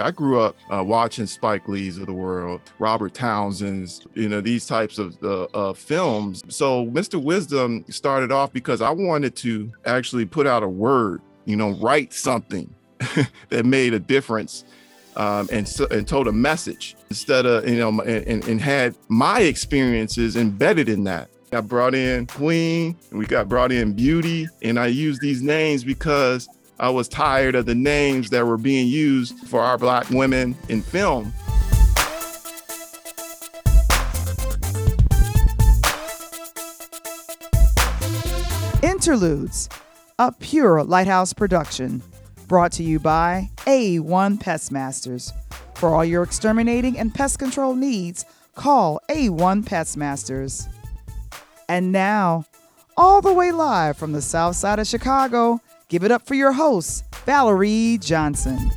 I grew up uh, watching Spike Lee's of the world, Robert Townsend's, you know, these types of uh, uh, films. So Mr. Wizdom started off because I wanted to actually put out a word, you know, write something that made a difference um, and, and told a message instead of, you know, and, and had my experiences embedded in that. I brought in Queen, we got brought in Beauty, and I used these names because I was tired of the names that were being used for our Black women in film. Interludes, a pure Lighthouse production, brought to you by A1 Pest Masters. For all your exterminating and pest control needs, call A1 Pest Masters. And now, all the way live from the south side of Chicago, Give it up for your host, Valerie Johnson.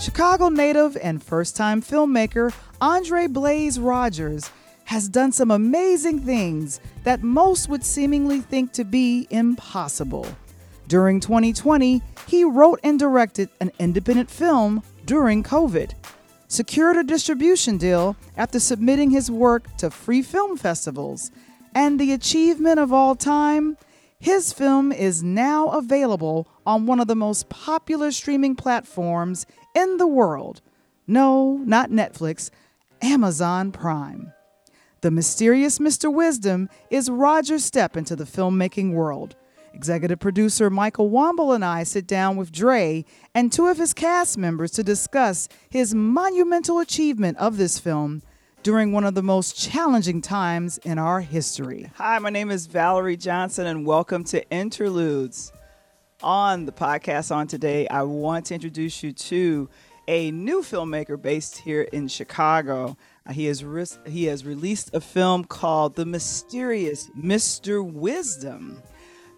Chicago native and first time filmmaker Andre Blaze Rodgers has done some amazing things that most would seemingly think to be impossible. During 2020, he wrote and directed an independent film during COVID, secured a distribution deal after submitting his work to free film festivals, and the achievement of all time, his film is now available on one of the most popular streaming platforms in the world. No, not Netflix, Amazon Prime. The Mysterious Mr. Wizdom is Rodgers' step into the filmmaking world Executive producer Michael Wamble and I sit down with Dre and two of his cast members to discuss his monumental achievement of this film during one of the most challenging times in our history. Hi, my name is Valerie Johnson, and welcome to Interludes. On the podcast on today, I want to introduce you to a new filmmaker based here in Chicago. Uh, he has re- he has released a film called The Mysterious Mr. Wizdom.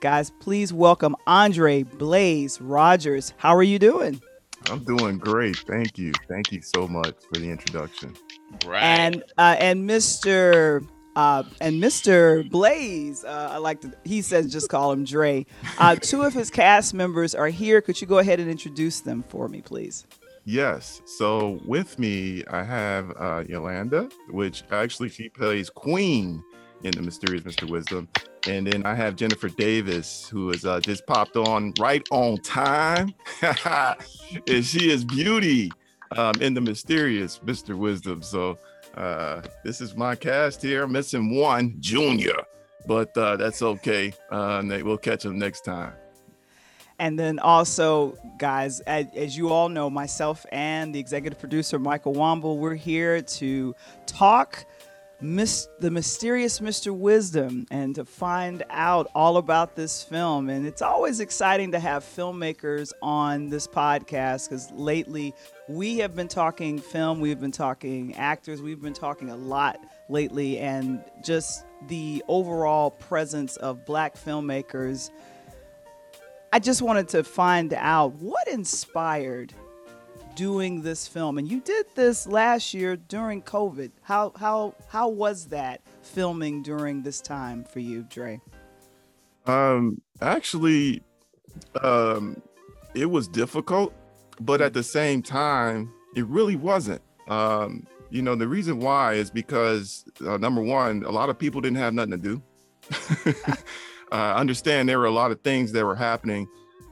Guys, please welcome Andre Blaze Rodgers. How are you doing? I'm doing great. Thank you. Thank you so much for the introduction. Right. And uh, and Mr. Uh, and Mr. Blaze, uh, I like to. He says just call him Dre. Uh, two of his cast members are here. Could you go ahead and introduce them for me, please? Yes. So with me, I have uh, Yolanda, which actually she plays Queen in the Mysterious Mr. Wizdom. And then I have Jennifer Davis, who has uh, just popped on right on time. and she is beauty um, in the mysterious Mr. Wizdom. So uh, this is my cast here. Missing one, Junior, but uh, that's okay. Uh, we'll catch him next time. And then also, guys, as, as, you all know, myself and the executive producer, Michael Wamble, we're here to talk Miss, the mysterious Mr. Wizdom and to find out all about this film. And it's always exciting to have filmmakers on this podcast because lately we have been talking film, we've been talking actors, we've been talking a lot lately, and just the overall presence of black filmmakers. I just wanted to find out what inspired doing this film. And you did this last year during covid. How how how was that filming during this time for you dre? Um actually um it was difficult but at the same time it really wasn't. Um you know the reason why is because uh, number one a lot of people didn't have nothing to do. I understand there were a lot of things that were happening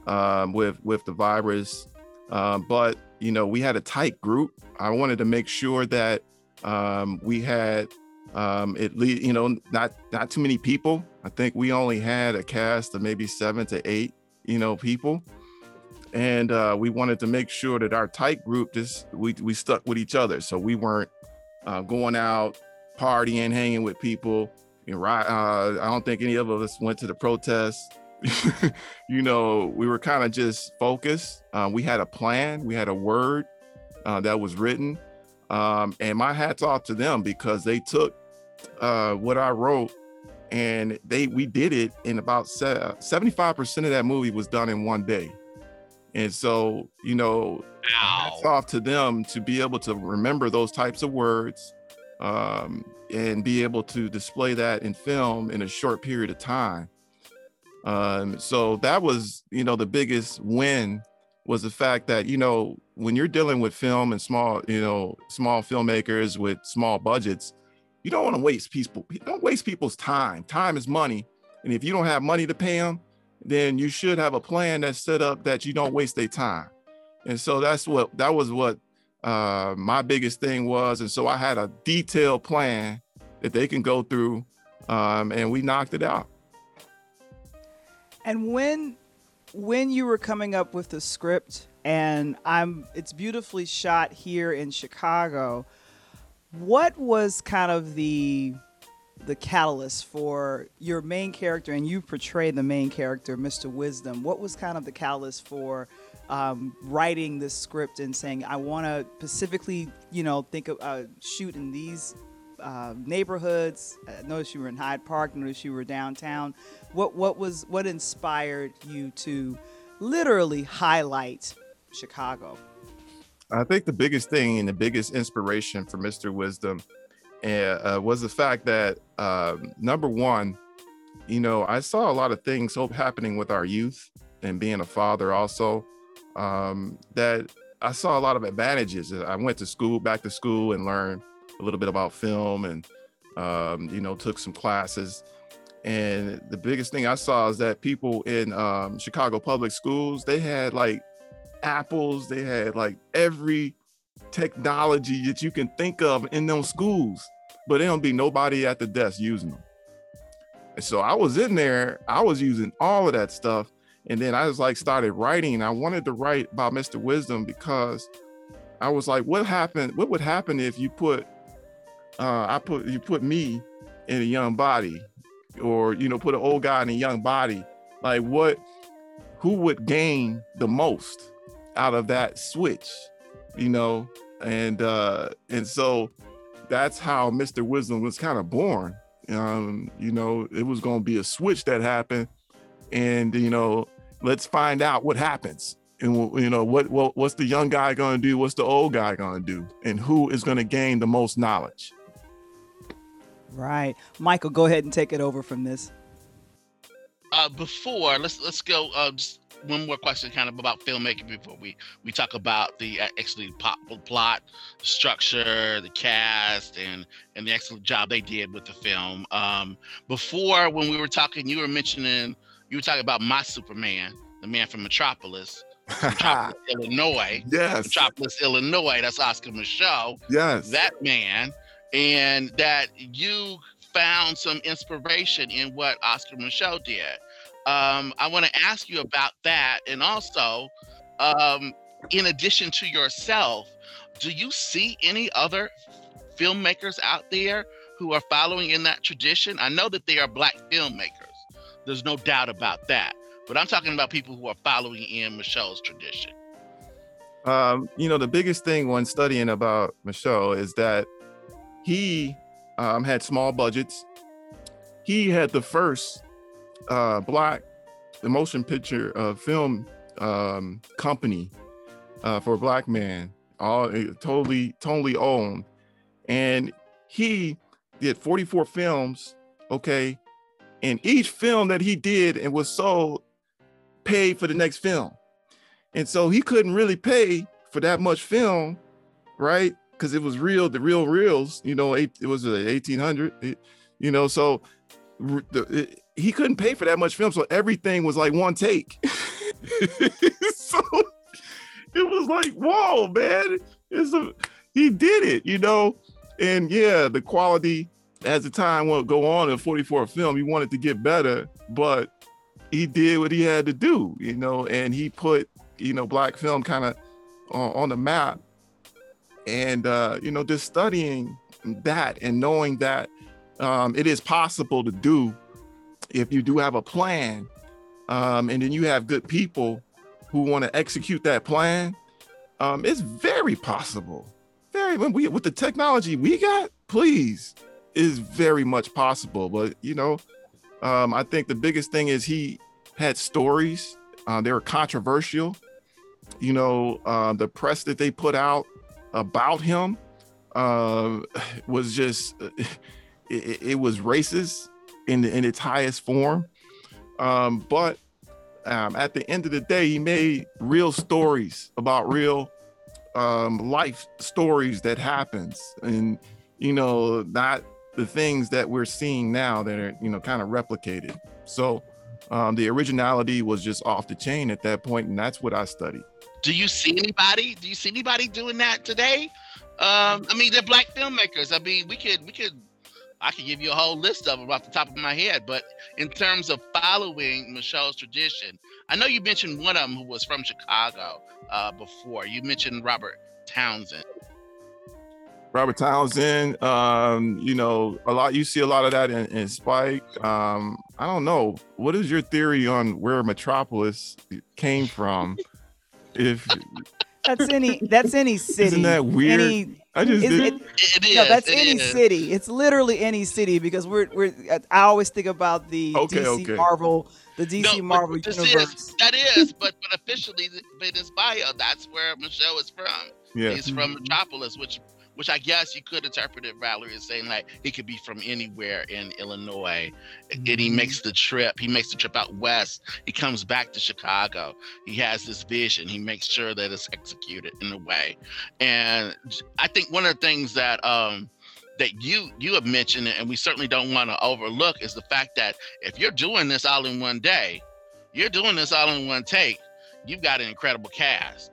um, with with the virus uh, but you know, we had a tight group. I wanted to make sure that um, we had um, at least, you know, not not too many people. I think we only had a cast of maybe seven to eight, you know, people, and uh, we wanted to make sure that our tight group just we we stuck with each other, so we weren't uh, going out partying, hanging with people. Know, uh, I don't think any of us went to the protests. you know, we were kind of just focused. Uh, we had a plan, we had a word uh, that was written. Um, and my hats off to them because they took uh, what I wrote and they we did it in about 75% of that movie was done in one day. And so, you know, hats off to them to be able to remember those types of words um, and be able to display that in film in a short period of time. Um, so that was, you know, the biggest win was the fact that, you know, when you're dealing with film and small, you know, small filmmakers with small budgets, you don't want to waste people. Don't waste people's time. Time is money, and if you don't have money to pay them, then you should have a plan that's set up that you don't waste their time. And so that's what that was what uh, my biggest thing was. And so I had a detailed plan that they can go through, um, and we knocked it out. And when when you were coming up with the script, and I'm it's beautifully shot here in Chicago. What was kind of the the catalyst for your main character, and you portray the main character, Mr. Wizdom. What was kind of the catalyst for um, writing this script and saying, I want to specifically, you know, think of uh, shoot in these uh, neighborhoods? I noticed you were in Hyde Park. I Noticed you were downtown. What what was what inspired you to literally highlight Chicago? I think the biggest thing and the biggest inspiration for Mr. Wizdom uh, was the fact that um, number one, you know, I saw a lot of things happening with our youth and being a father also um, that I saw a lot of advantages. I went to school, back to school, and learned a little bit about film, and um, you know, took some classes. And the biggest thing I saw is that people in um, Chicago public schools they had like apples, they had like every technology that you can think of in those schools, but there don't be nobody at the desk using them. And so I was in there, I was using all of that stuff. And then I was like started writing. I wanted to write about Mr. Wizdom because I was like, what happened? What would happen if you put uh I put you put me in a young body or you know put an old guy in a young body? Like what who would gain the most out of that switch? you know, and uh, and so that's how Mr. Wizdom was kind of born. Um, you know, it was going to be a switch that happened, and you know, let's find out what happens, and you know, what, what what's the young guy going to do? What's the old guy going to do? And who is going to gain the most knowledge? Right, Michael, go ahead and take it over from this. Uh, before let's let's go uh, just one more question, kind of about filmmaking before we we talk about the uh, actually pop, plot, structure, the cast, and and the excellent job they did with the film. Um, before, when we were talking, you were mentioning you were talking about my Superman, the man from Metropolis. Metropolis, Illinois. Yes. Metropolis, Illinois. That's Oscar Micheaux. Yes. That man, and that you found some inspiration in what Oscar Micheaux did. Um, I want to ask you about that. And also, um, in addition to yourself, do you see any other filmmakers out there who are following in that tradition? I know that they are Black filmmakers. There's no doubt about that. But I'm talking about people who are following in Micheaux's tradition. Um, you know, the biggest thing when studying about Micheaux is that he um, had small budgets. He had the first uh, black motion picture uh, film um, company uh, for a black man, all eh, totally totally owned, and he did 44 films. Okay, and each film that he did and was sold paid for the next film, and so he couldn't really pay for that much film, right? Because it was real, the real reels. You know, it, it was uh, 1800. It, you know, so the, he couldn't pay for that much film, so everything was like one take. so it was like, whoa, man! It's a, he did it, you know. And yeah, the quality as the time would go on in 44 film, he wanted to get better, but he did what he had to do, you know, and he put, you know, black film kind of uh, on, on the map. And uh, you know, just studying that and knowing that um, it is possible to do if you do have a plan um, and then you have good people who want to execute that plan um, it's very possible. Very when we with the technology we got please is very much possible but you know um, i think the biggest thing is he had stories uh, they were controversial. You know uh, the press that they put out about him um, was just it, it, was racist in in its highest form. Um, but um, at the end of the day, he made real stories about real um, life stories that happens, and you know, not the things that we're seeing now that are you know kind of replicated. So um, the originality was just off the chain at that point, and that's what I studied. Do you see anybody? Do you see anybody doing that today? Um, I mean, they're black filmmakers. I mean, we could we could I could give you a whole list of them off the top of my head. But in terms of following Micheaux's tradition, I know you mentioned one of them who was from Chicago uh, before. You mentioned Robert Townsend. Robert Townsend, um, you know, a lot. You see a lot of that in, in Spike. Um, I don't know. What is your theory on where Metropolis came from? if that's any that's any city. Isn't that weird? Any, I just is, it, it is. No, that's it any is. city. It's literally any city because we're we're. I always think about the Okay, DC okay. Marvel, the DC No, Marvel this universe. Is, that is, but but officially, in his bio, that's where Micheaux is from. yeah. He's from mm-hmm. Metropolis, which which I guess you could interpret it, Valerie, as saying like he could be from anywhere in Illinois. And he Mhm. makes the trip. He makes the trip out west. He comes back to Chicago. He has this vision. He makes sure that it's executed in a way. And I think one of the things that um that you you have mentioned and we certainly don't want to overlook is the fact that if you're doing this all in one day, you're doing this all in one take, you've got an incredible cast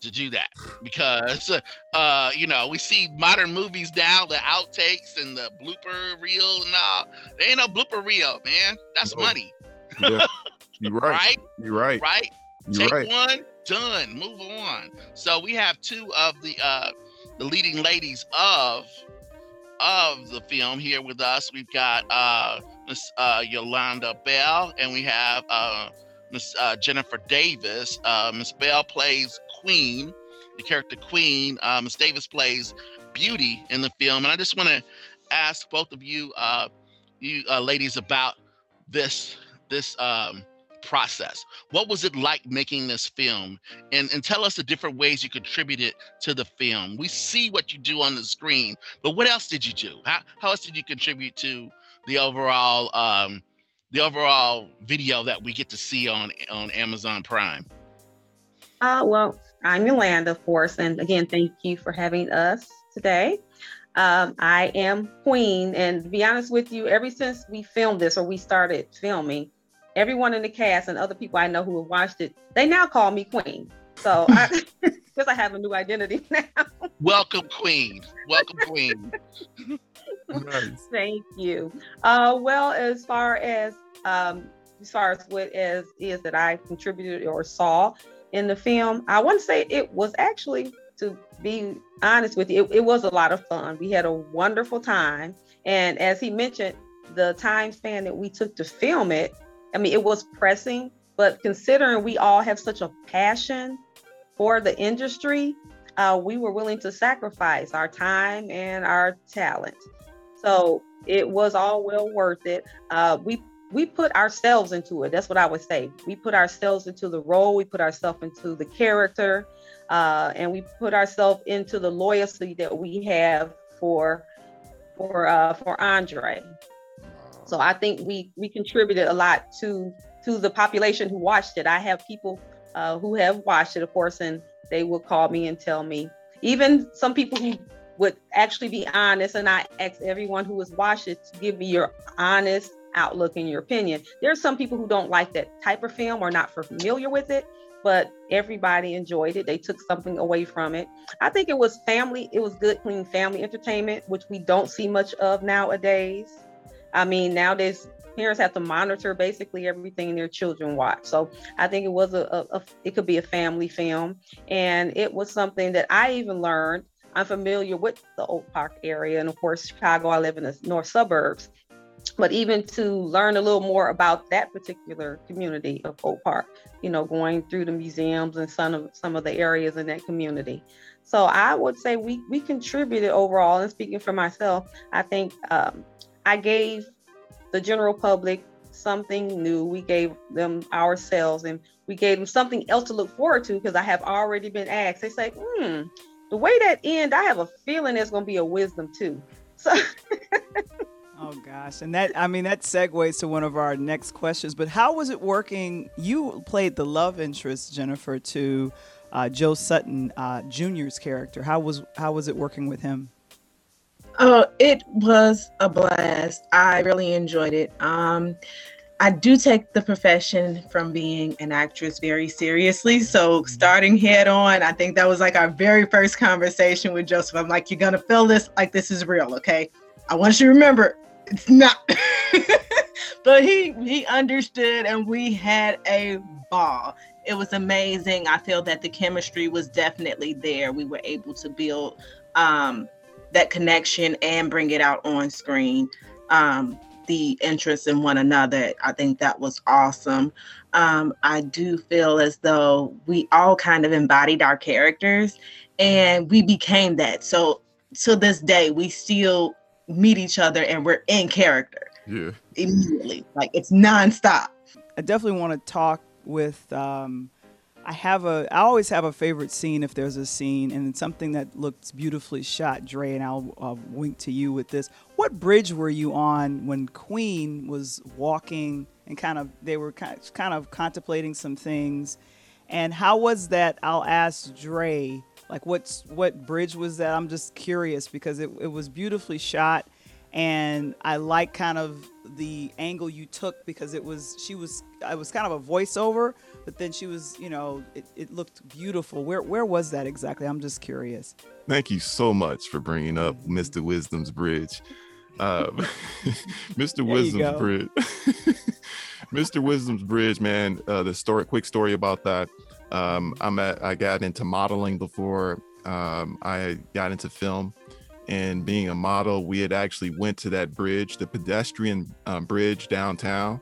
to do that because uh you know we see modern movies now the outtakes and the blooper reel and all there ain't no blooper reel man that's No. money yeah. You're right. right You're right. right You're take right. one done move on so we have two of the uh the leading ladies of of the film here with us we've got uh miss uh yolanda bell and we have uh miss uh, jennifer davis uh miss bell plays queen the character queen miss davis plays beauty in the film. And i just want to ask both of you uh you uh, ladies about this this um process. What was it like making this film? And and tell us the different ways you contributed to the film. We see what you do on the screen but what else did you do? How, how else did you contribute to the overall um the overall video that we get to see on on amazon prime Uh, well, I'm Yolanda, of course, and again, thank you for having us today. Um, I am Queen, and to be honest with you, ever since we filmed this or we started filming, everyone in the cast and other people I know who have watched it, they now call me Queen. So, I, because I have a new identity now. welcome queen welcome queen Nice. Thank you. Uh, well, as far as um, as far as what is is that I contributed or saw in the film, I want to say it was actually, to be honest with you, it, it was a lot of fun. We had a wonderful time, and as he mentioned, the time span that we took to film it, I mean, it was pressing. But considering we all have such a passion for the industry, uh, we were willing to sacrifice our time and our talent. So it was all well worth it. Uh, we we put ourselves into it. That's what I would say. We put ourselves into the role. We put ourselves into the character, uh, and we put ourselves into the loyalty that we have for for uh, for Andre. So I think we we contributed a lot to to the population who watched it. I have people uh, who have watched it, of course, and they will call me and tell me. Even some people who would actually be honest, and I ask everyone who has watched it to give me your honest outlook and your opinion. There are some people who don't like that type of film or not familiar with it, but everybody enjoyed it. They took something away from it. I think it was family, it was good, clean family entertainment, which we don't see much of nowadays. I mean, nowadays parents have to monitor basically everything their children watch. So I think it was a, a, a it could be a family film, and it was something that I even learned. I'm familiar with the Oak Park area, and of course, Chicago. I live in the north suburbs, but even to learn a little more about that particular community of Oak Park, you know, going through the museums and some of some of the areas in that community. So I would say we we contributed overall. And speaking for myself, I think um, I gave the general public something new. We gave them ourselves and we gave them something else to look forward to because I have already been asked. They say, hmm, the way that end, I have a feeling there's gonna be a wisdom too. So Oh gosh, and that I mean that segues to one of our next questions. But how was it working? You played the love interest, Jennifer, to uh, Joe Sutton uh, Jr.'s character. How was how was it working with him? Oh, it was a blast. I really enjoyed it. Um, I do take the profession from being an actress very seriously. So starting head on, I think that was like our very first conversation with Joseph. I'm like, you're gonna feel this like this is real, okay? I want you to remember it's not. but he he understood and we had a ball. It was amazing. I feel that the chemistry was definitely there. We were able to build um, that connection and bring it out on screen. Um, the interest in one another. I think that was awesome. Um, I do feel as though we all kind of embodied our characters and we became that. So to this day, we still meet each other and we're in character. Yeah. Immediately. Like it's nonstop. I definitely want to talk with. Um, I have a. I always have a favorite scene if there's a scene, and it's something that looks beautifully shot. Dre, and I'll, I'll wink to you with this. What bridge were you on when Queen was walking and kind of they were kind of contemplating some things, and how was that? I'll ask Dre like what's what bridge was that? I'm just curious because it, it was beautifully shot and i like kind of the angle you took because it was she was I was kind of a voiceover but then she was you know it, it looked beautiful. Where where was that exactly? I'm just curious. Thank you so much for bringing up mr wisdom's bridge. Um, mr wisdom's bridge mr wisdom's bridge man uh, the story quick story about that um, I'm at, I got into modeling before um, I got into film. And being a model, we had actually went to that bridge, the pedestrian um, bridge downtown.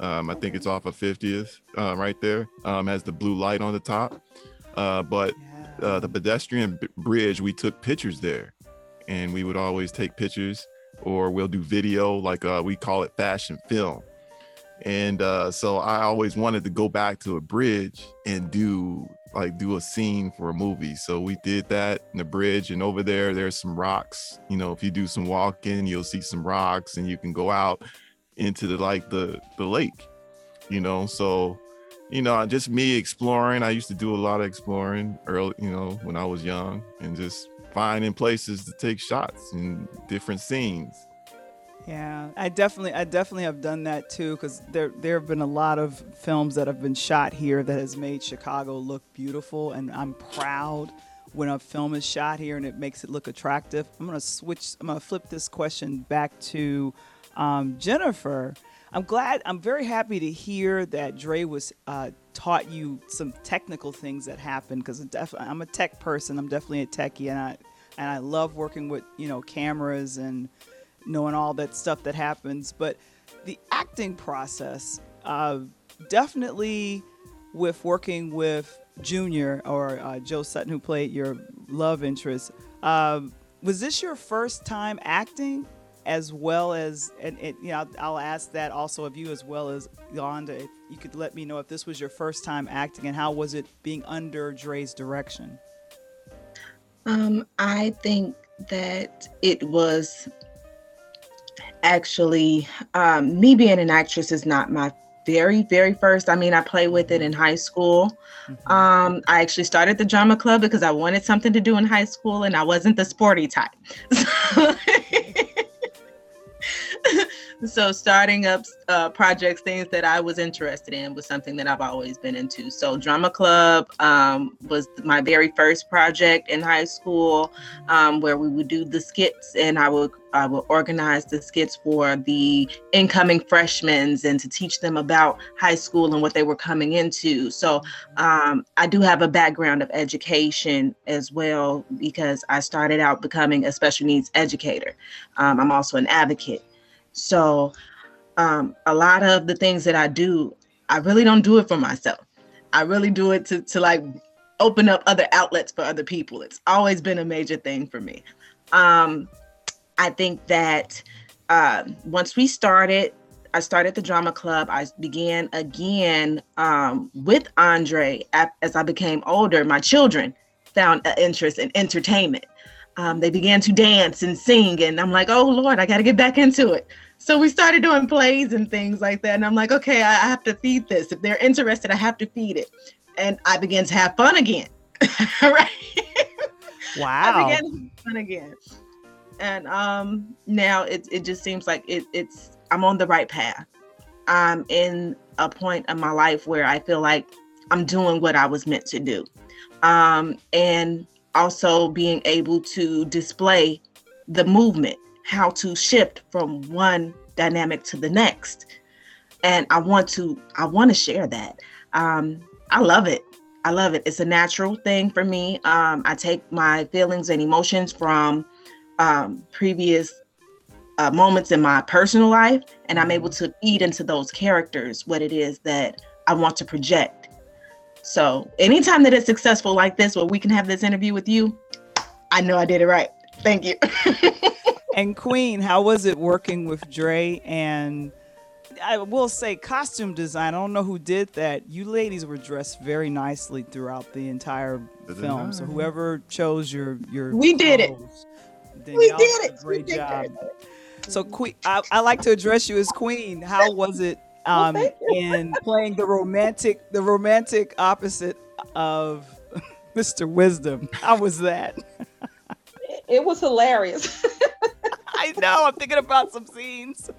Um, I think it's off of 50th uh, right there, um, has the blue light on the top. Uh, but uh, the pedestrian b- bridge, we took pictures there, and we would always take pictures, or we'll do video, like uh, we call it fashion film and uh, so I always wanted to go back to a bridge and do like do a scene for a movie. So we did that in the bridge, and over there, there's some rocks. You know, if you do some walking, you'll see some rocks, and you can go out into the like the the lake. You know, so you know, just me exploring. I used to do a lot of exploring early, you know, when I was young, and just finding places to take shots and different scenes. Yeah, I definitely, I definitely have done that too, because there, there have been a lot of films that have been shot here that has made Chicago look beautiful, and I'm proud when a film is shot here and it makes it look attractive. I'm gonna switch. I'm gonna flip this question back to um, Jennifer. I'm glad. I'm very happy to hear that Dre was uh, taught you some technical things that happened because I'm a tech person. I'm definitely a techie, and I and I love working with you know cameras and knowing all that stuff that happens. But the acting process, uh, definitely with working with Junior or uh, Joe Sutton, who played your love interest, uh, was this your first time acting? As well as, and, and you know, I'll, ask that also of you as well as Yolanda. If you could let me know if this was your first time acting and how was it being under Dre's direction? Um, I think that it was actually um, me being an actress is not my very very first. I mean i played with it in high school. Mm-hmm. um, i actually started the drama club because i wanted something to do in high school and i wasn't the sporty type. So so starting up uh, projects, things that I was interested in, was something that I've always been into. So drama club um, was my very first project in high school, um, where we would do the skits, and I would I would organize the skits for the incoming freshmen and to teach them about high school and what they were coming into. So um, I do have a background of education as well because I started out becoming a special needs educator. Um, I'm also an advocate. So um, a lot of the things that I do, I really don't do it for myself. I really do it to, to like open up other outlets for other people. It's always been a major thing for me. Um, I think that uh, once we started, I started the drama club. I began again um, with Andre as I became older. My children found an interest in entertainment. Um, they began to dance and sing, and I'm like, oh Lord, I got to get back into it. So we started doing plays and things like that, and I'm like, okay, I, I have to feed this. If they're interested, I have to feed it, and I began to have fun again. right? I Wow. began to have fun again, and um, now it it just seems like it, it's I'm on the right path. I'm in a point in my life where I feel like I'm doing what I was meant to do. Um, and also being able to display the movement, how to shift from one dynamic to the next. And I want to, I want to share that. Um, I love it. I love it. It's a natural thing for me. Um, I take my feelings and emotions from um, previous uh, moments in my personal life, and I'm able to feed into those characters what it is that I want to project. So, anytime that it's successful like this, where we can have this interview with you, I know I did it right. Thank you. And Queen, how was it working with Dre? And I will say, costume design. I don't know who did that. You ladies were dressed very nicely throughout the entire The film. So whoever chose your your We did it. clothes, we did did it. a great We did job. it. So Queen, I, I like to address you as Queen. How was it um, thank in playing the romantic the romantic opposite of Mr. Wizdom? How was that? It, it was hilarious. I know. I'm thinking about some scenes.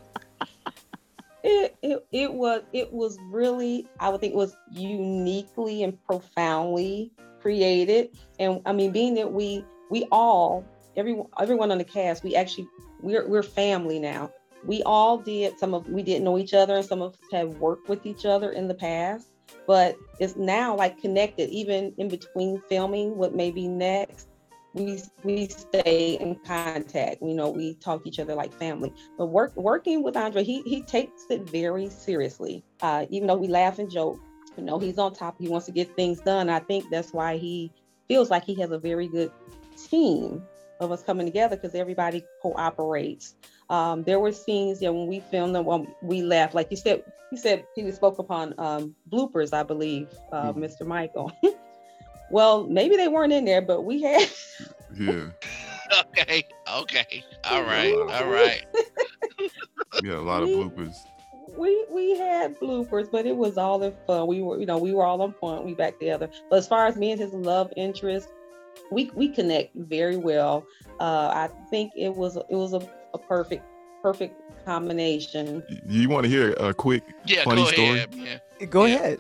it, it it was it was really I would think it was uniquely and profoundly created. And I mean, being that we we all everyone everyone on the cast, we actually we're we're family now. We all did some of we didn't know each other, and some of us have worked with each other in the past. But it's now like connected, even in between filming what may be next. We we stay in contact. You know, we talk to each other like family. But work working with Andre, he he takes it very seriously. Uh, even though we laugh and joke, you know, he's on top. He wants to get things done. I think that's why he feels like he has a very good team of us coming together because everybody cooperates. Um, there were scenes that when we filmed them, when we laughed, like you said, you said he spoke upon um, bloopers, I believe, uh, Mhm. Mr. Michael. well, maybe they weren't in there, but we had Yeah, Okay. Okay. All right. All right. yeah, a lot of bloopers. we we had bloopers, but it was all in fun. We were, you know, we were all on point. We back together. But as far as me and his love interest, we we connect very well. Uh, I think it was it was a, a perfect perfect combination. You want to hear a quick? Yeah. Funny go story? ahead. Yeah. Go Yeah. ahead.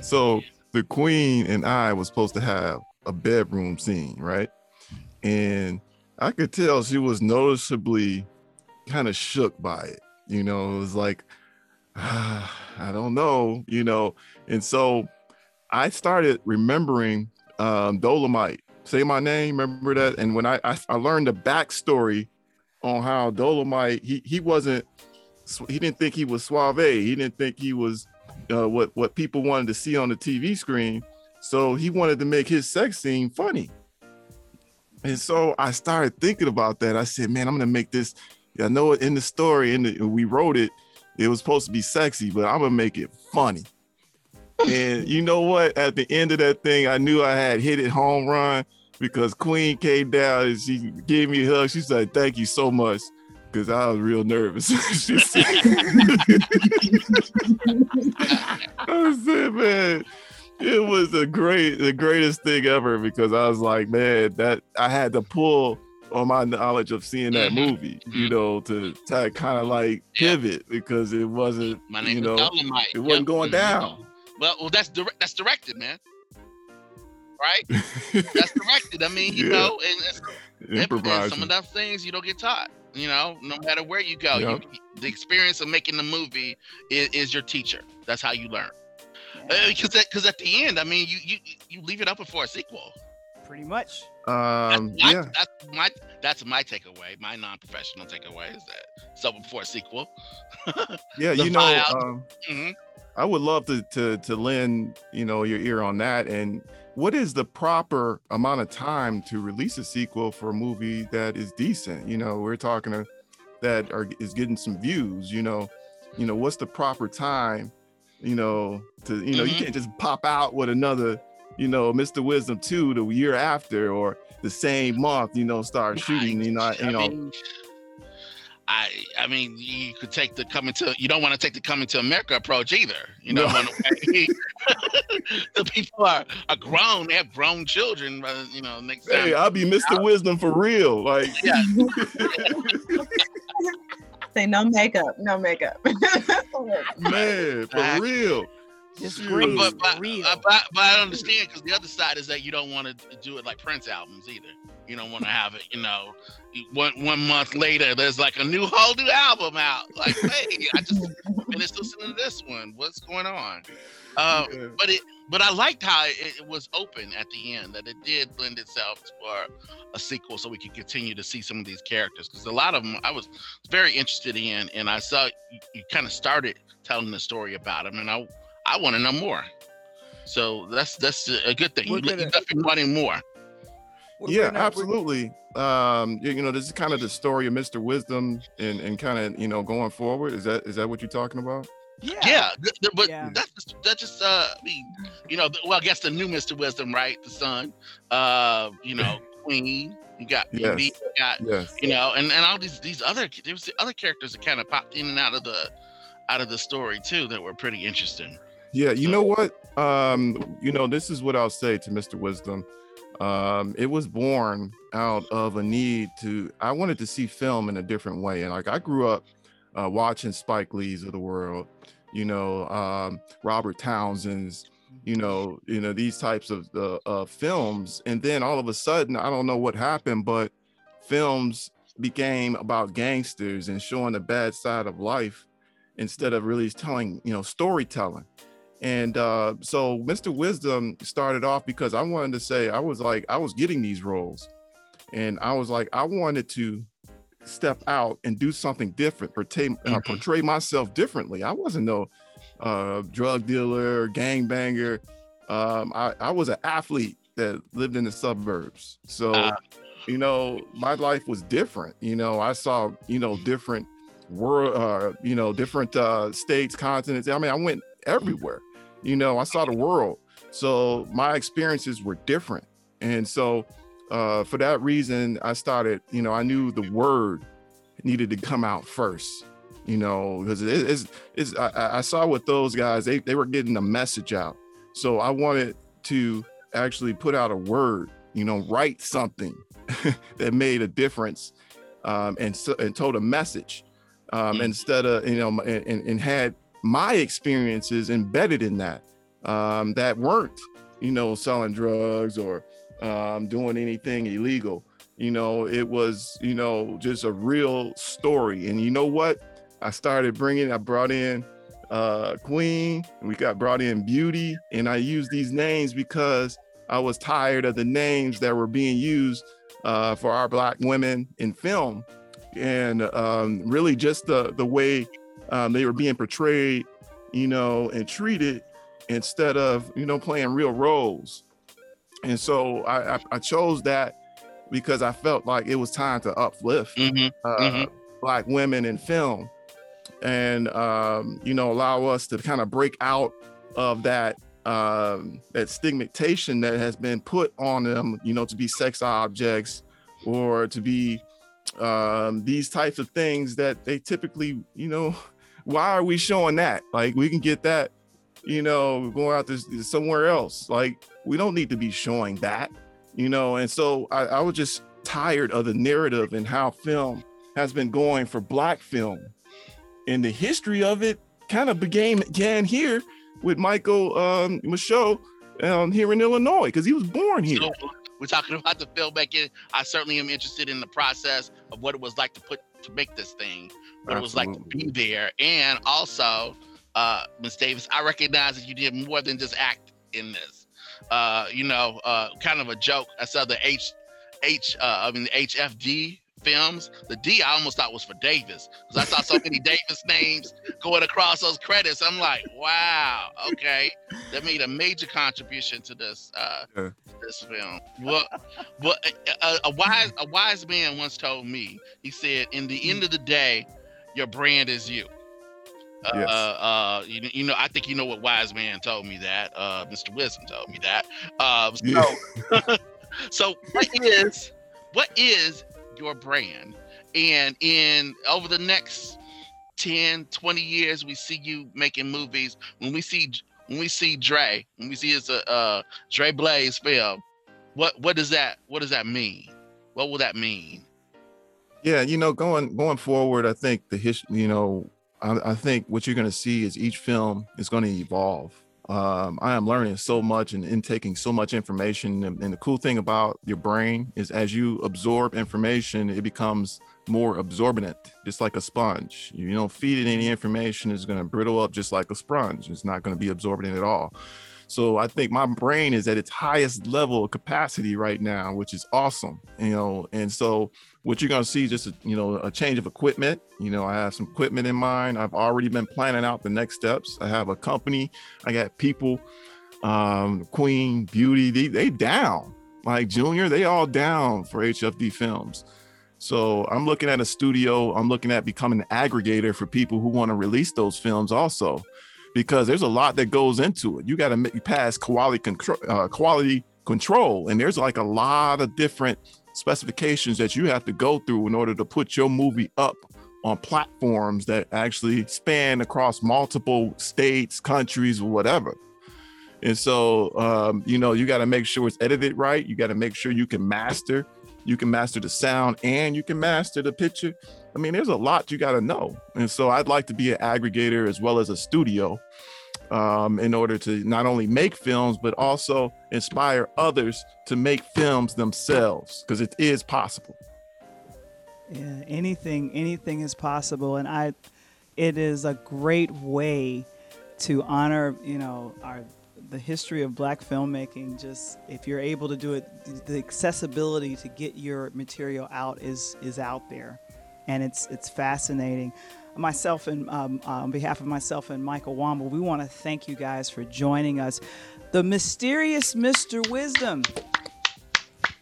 So the queen and I was supposed to have a bedroom scene, right? And I could tell she was noticeably kind of shook by it. You know, it was like, ah, I don't know, you know. And so I started remembering um, Dolomite. Say my name, remember that? And when I, I I learned the backstory on how Dolomite, he he wasn't, he didn't think he was suave. He didn't think he was uh, what what people wanted to see on the TV screen. So he wanted to make his sex scene funny. And so I started thinking about that. I said, "Man, I'm gonna make this. I know it in the story, and we wrote it. It was supposed to be sexy, but I'm gonna make it funny." and you know what? At the end of that thing, I knew I had hit it home run because Queen came down and she gave me a hug. She said, "Thank you so much." Because I was real nervous. said, I said, man, it was the great, the greatest thing ever because I was like, man, that I had to pull on my knowledge of seeing that Mhm, movie, you mhm. know, to, to kind of like Yeah. pivot because it wasn't, My you know, Dolomite. it wasn't going Mhm. down. Well, well, that's direct. That's directed, man. Right? That's directed. I mean, you Yeah. know, and, and some of those things you don't get taught. You know, no matter where you go, Yep. you, the experience of making the movie is, is your teacher. That's how you learn. Because because at the end, I mean, you you you leave it open for a sequel. Pretty much. Um, that's, my, yeah, that's my that's my takeaway. My non-professional takeaway is that so before a sequel. yeah, you know, file. um, Mhm. I would love to to to lend you know your ear on that. And what is the proper amount of time to release a sequel for a movie that is decent? You know, we're talking to, that are is getting some views. You know, you know what's the proper time? You know, to you know Mhm. you can't just pop out with another you know, Mr. Wizdom 2 the year after or the same month, you know, start shooting, you know, I you know. Mean, I I mean, you could take the coming to. You don't want to take the coming to America approach either. You know, No. the people are, are grown. They have grown children. uh, You know, next time. Hey, I'll be Mr. Wizdom for real. Like, yeah, Say no makeup, no makeup. man, for Exactly. real. Just Shoot. breathe. but but, real. but but I understand because the other side is that you don't want to do it like Prince albums either. You don't want to have it, you know, one one month later there's like a new whole new album out. Like, hey, I just finished listening to this one. What's going on? Uh, Yeah. but it but I liked how it, it was open at the end that it did blend itself for a sequel so we could continue to see some of these characters because a lot of them I was very interested in and I saw you, you kind of started telling the story about them and I I want to know more. So that's that's a good thing. We're You, you wanting more. We're yeah, we're- absolutely. Um, you, you know, this is kind of the story of Mr. Wizdom and and kind of you know going forward. Is that is that what you're talking about? Yeah. Yeah, th- th- but Yeah. that's just, that's just uh, I mean, you know, well, I guess the new Mister Wizdom, right? The son, uh, you know, Queen. You got Yes. Beauty, you got Yes. you know, and and all these these other there was the other characters that kind of popped in and out of the out of the story too that were pretty interesting. Yeah, you know what? Um, you know, this is what I'll say to Mr. Wizdom. Um, it was born out of a need to I wanted to see film in a different way. And like I grew up uh, watching Spike Lee's of the world, you know, um, Robert Townsend's, you know, you know, these types of uh, uh, films. And then all of a sudden, I don't know what happened, but films became about gangsters and showing the bad side of life instead of really telling, you know, storytelling. And uh, so Mr. Wizdom started off because I wanted to say, I was like, I was getting these roles. And I was like, I wanted to step out and do something different, portray, uh, Mhm. portray myself differently. I wasn't no uh, drug dealer, gangbanger. Um, I, I was an athlete that lived in the suburbs. So, Ah. you know, my life was different. You know, I saw, you know, different world, uh, you know, different uh, states, continents. I mean, I went everywhere. You know, I saw the world. So my experiences were different. And so uh, for that reason, I started, you know, I knew the word needed to come out first, you know, because it, it's, it's I- I, saw with those guys, they, they were getting a message out. So I wanted to actually put out a word, you know, write something that made a difference um, and, so, and told a message um, Mm. instead of, you know, and, and had my experiences embedded in that um, that weren't, you know, selling drugs or um, doing anything illegal. You know, it was, you know, just a real story. And you know what? I started bringing, I brought in uh, Queen, we got brought in Beauty, and I used these names because I was tired of the names that were being used uh, for our Black women in film. And um, really just the, the way um, they were being portrayed, you know, and treated instead of, you know, playing real roles. And so I, I, I chose that because I felt like it was time to uplift hmm uh, Mhm. black women in film and um, you know allow us to kind of break out of that um, that stigmatization that has been put on them you know to be sex objects or to be um, these types of things that they typically you know why are we showing that? Like we can get that you know going out this somewhere else. Like we don't need to be showing that you know? And so I, I was just tired of the narrative and how film has been going for black film. And the history of it kind of began began here with michael um Micheaux um, here in illinois because he was born here. We're talking about the filmmaking. I certainly am interested in the process of what it was like to put to make this thing, what it was like to be there, and also, uh, Miss Davis, I recognize that you did more than just act in this. Uh, you know, uh, kind of a joke. I saw the H, H, uh, I mean the HFD films. The D I almost thought was for Davis because I saw so many Davis names going across those credits. I'm like, wow, okay, that made a major contribution to this. Uh, Yeah. this film. Well, well, a, a wise a wise man once told me. He said, "In the end of the day, your brand is you." Uh, Yes. uh, you, you know, I think you know what wise man told me that. Uh, Mr. Wizdom told me that. Um, so, Yeah. so what is what is your brand? And in over the next 10, 20 years, we see you making movies. When we see when we see Dre, when we see it's a uh, Dre Blaze film, what what does that what does that mean? What will that mean? Yeah, you know, going going forward, I think the history, you know, I, I think what you're going to see is each film is going to evolve. Um, I am learning so much and intaking so much information. And, and the cool thing about your brain is as you absorb information, it becomes more absorbent, just like a sponge. You don't feed it any information, it's going to brittle up just like a sponge. It's not going to be absorbent at all. So I think my brain is at its highest level of capacity right now, which is awesome. You know, and so what you're going to see is just a, you know a change of equipment. You know i have some equipment in mind. I've already been planning out the next steps. I have a company. I got people um queen beauty they, they down. Like junior they all down for hfd films. So i'm looking at a studio. I'm looking at becoming an aggregator for people who want to release those films also because there's a lot that goes into it. You got to pass quality control uh, quality control and there's like a lot of different specifications that you have to go through in order to put your movie up on platforms that actually span across multiple states, countries, or whatever. And so, um, you know, you got to make sure it's edited right. You got to make sure you can master, you can master the sound and you can master the picture. I mean, there's a lot you got to know. And so I'd like to be an aggregator as well as a studio um, in order to not only make films, but also inspire others to make films themselves because it is possible. Yeah, anything anything is possible and I it is a great way to honor, you know, our the history of black filmmaking just if you're able to do it the accessibility to get your material out is is out there and it's it's fascinating myself and um, on behalf of myself and michael womble we want to thank you guys for joining us the mysterious mr Wizdom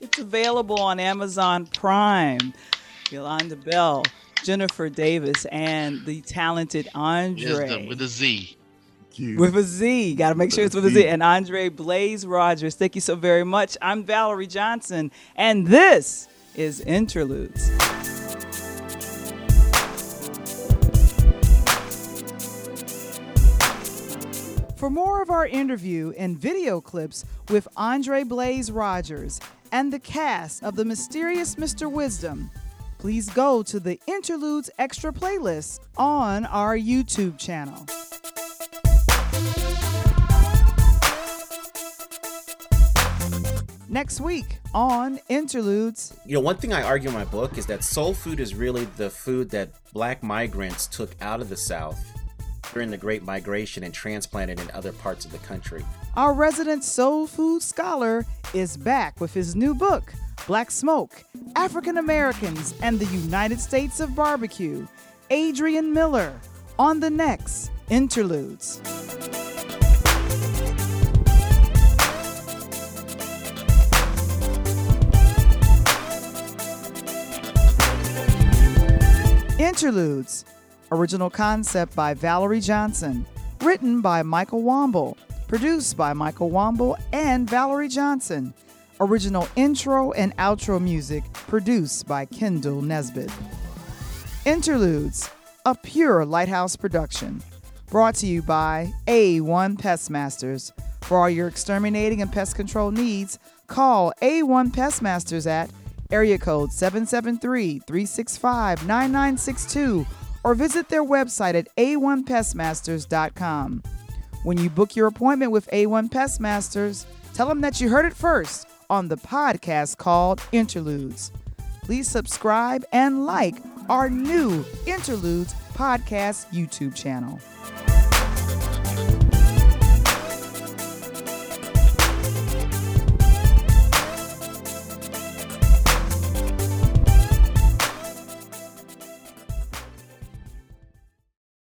it's available on amazon prime yolanda bell jennifer davis and the talented andre Wizdom with a Z. With a Z. Got to make sure it's with a Z. And Andre Blaze Rodgers. Thank you so very much. I'm Valerie Johnson, and this is Interludes. For more of our interview and video clips with Andre Blaze Rodgers and the cast of The Mysterious Mr. Wizdom, please go to the Interludes Extra playlist on our YouTube channel. Next week on Interludes. You know, one thing I argue in my book is that soul food is really the food that black migrants took out of the South during the Great Migration and transplanted in other parts of the country. Our resident soul food scholar is back with his new book, Black Smoke African Americans and the United States of Barbecue. Adrian Miller on the next Interludes. Interludes. Original concept by Valerie Johnson. Written by Michael Womble. Produced by Michael Womble and Valerie Johnson. Original intro and outro music produced by Kendall Nesbitt. Interludes, a pure lighthouse production. Brought to you by A1 Pest Masters. For all your exterminating and pest control needs, call A1 Pest Masters at area code 773 365 9962 or visit their website at a1pestmasters.com. When you book your appointment with A1 Pestmasters, tell them that you heard it first on the podcast called Interludes. Please subscribe and like our new Interludes podcast YouTube channel.